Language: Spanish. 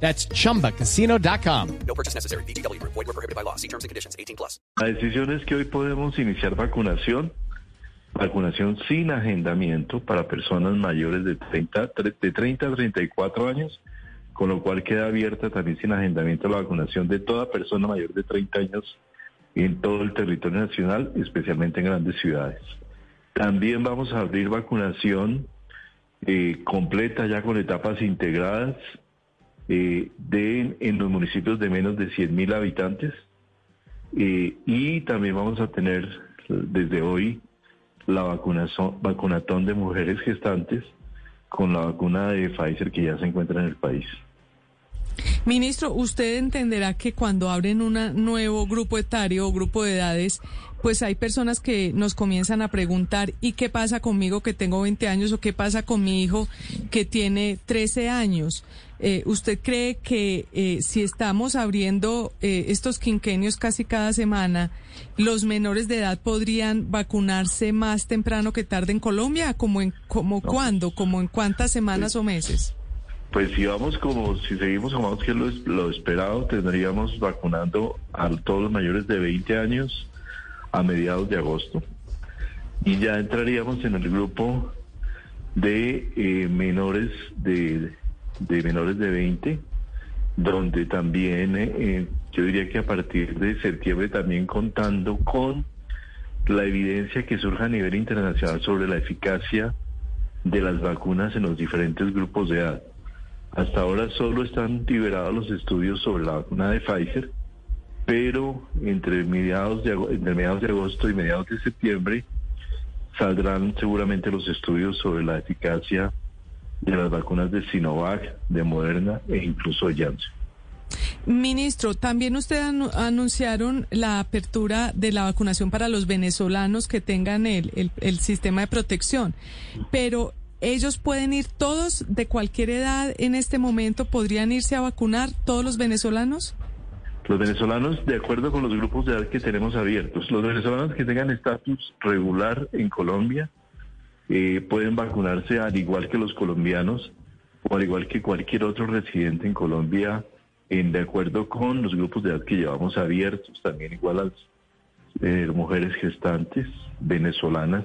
That's chumbacasino.com. No purchase necessary. BGW. Void were prohibited by law. See terms and conditions. 18 plus. La decisión es que hoy podemos iniciar vacunación, vacunación sin agendamiento para personas mayores de 30, de 30 a 34 años, con lo cual queda abierta también sin agendamiento la vacunación de toda persona mayor de 30 años en todo el territorio nacional, especialmente en grandes ciudades. También vamos a abrir vacunación eh, completa ya con etapas integradas eh, de, en los municipios de menos de 100 mil habitantes. Eh, y también vamos a tener desde hoy la vacunación, vacunatón de mujeres gestantes con la vacuna de Pfizer que ya se encuentra en el país. Ministro, usted entenderá que cuando abren un nuevo grupo etario o grupo de edades, pues hay personas que nos comienzan a preguntar, ¿y qué pasa conmigo que tengo 20 años o qué pasa con mi hijo que tiene 13 años? Eh, ¿Usted cree que eh, si estamos abriendo eh, estos quinquenios casi cada semana, los menores de edad podrían vacunarse más temprano que tarde en Colombia? ¿Como en como cuándo? ¿Como en cuántas semanas o meses? Pues si vamos como, si seguimos como vamos que lo, lo esperado, tendríamos vacunando a todos los mayores de 20 años a mediados de agosto. Y ya entraríamos en el grupo de eh, menores de, de menores de 20, donde también eh, yo diría que a partir de septiembre también contando con la evidencia que surja a nivel internacional sobre la eficacia de las vacunas en los diferentes grupos de edad. Hasta ahora solo están liberados los estudios sobre la vacuna de Pfizer, pero entre mediados de, agosto y mediados de septiembre saldrán seguramente los estudios sobre la eficacia de las vacunas de Sinovac, de Moderna e incluso de Janssen. Ministro, también usted anunciaron la apertura de la vacunación para los venezolanos que tengan el, el sistema de protección, pero ellos pueden ir todos de cualquier edad en este momento, podrían irse a vacunar todos los venezolanos. Los venezolanos, de acuerdo con los grupos de edad que tenemos abiertos, los venezolanos que tengan estatus regular en Colombia eh, pueden vacunarse al igual que los colombianos o al igual que cualquier otro residente en Colombia, en de acuerdo con los grupos de edad que llevamos abiertos, también igual a las eh, mujeres gestantes venezolanas